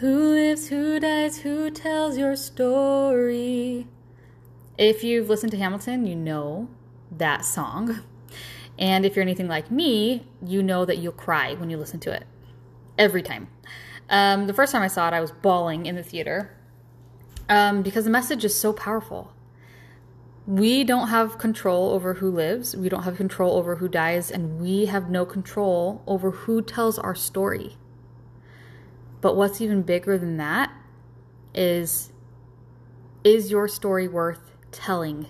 Who lives, who dies, who tells your story? If you've listened to Hamilton, you know that song. And if you're anything like me, you know that you'll cry when you listen to it. Every time. Um, the first time I saw it, I was bawling in the theater um, because the message is so powerful. We don't have control over who lives, we don't have control over who dies, and we have no control over who tells our story. But what's even bigger than that is is your story worth telling?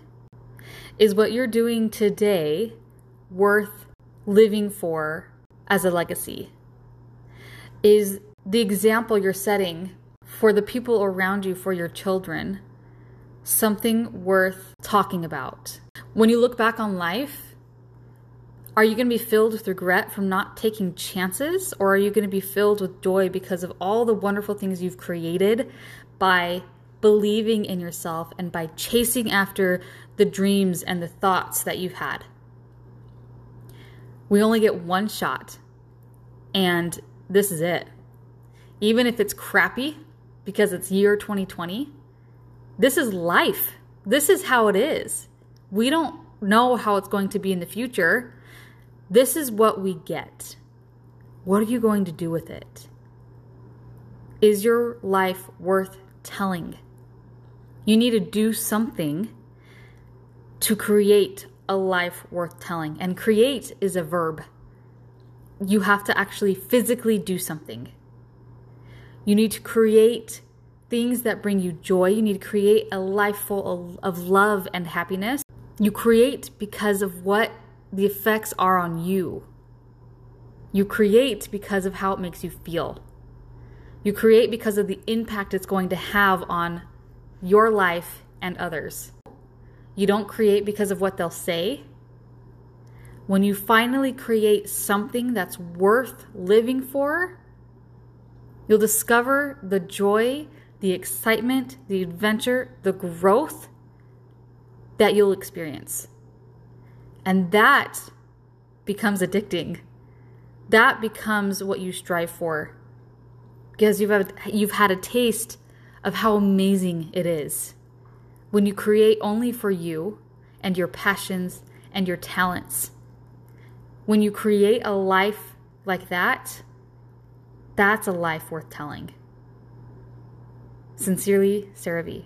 Is what you're doing today worth living for as a legacy? Is the example you're setting for the people around you, for your children, something worth talking about? When you look back on life, are you going to be filled with regret from not taking chances, or are you going to be filled with joy because of all the wonderful things you've created by believing in yourself and by chasing after the dreams and the thoughts that you've had? We only get one shot, and this is it. Even if it's crappy because it's year 2020, this is life. This is how it is. We don't know how it's going to be in the future. This is what we get. What are you going to do with it? Is your life worth telling? You need to do something to create a life worth telling. And create is a verb. You have to actually physically do something. You need to create things that bring you joy. You need to create a life full of, love and happiness. You create because of what the effects are on you. You create because of how it makes you feel. You create because of the impact it's going to have on your life and others. You don't create because of what they'll say. When you finally create something that's worth living for, you'll discover the joy, the excitement, the adventure, the growth that you'll experience. And that becomes addicting. That becomes what you strive for. Because you've had, you've had a taste of how amazing it is. When you create only for you and your passions and your talents. When you create a life like that, that's a life worth telling. Sincerely, Sarah V.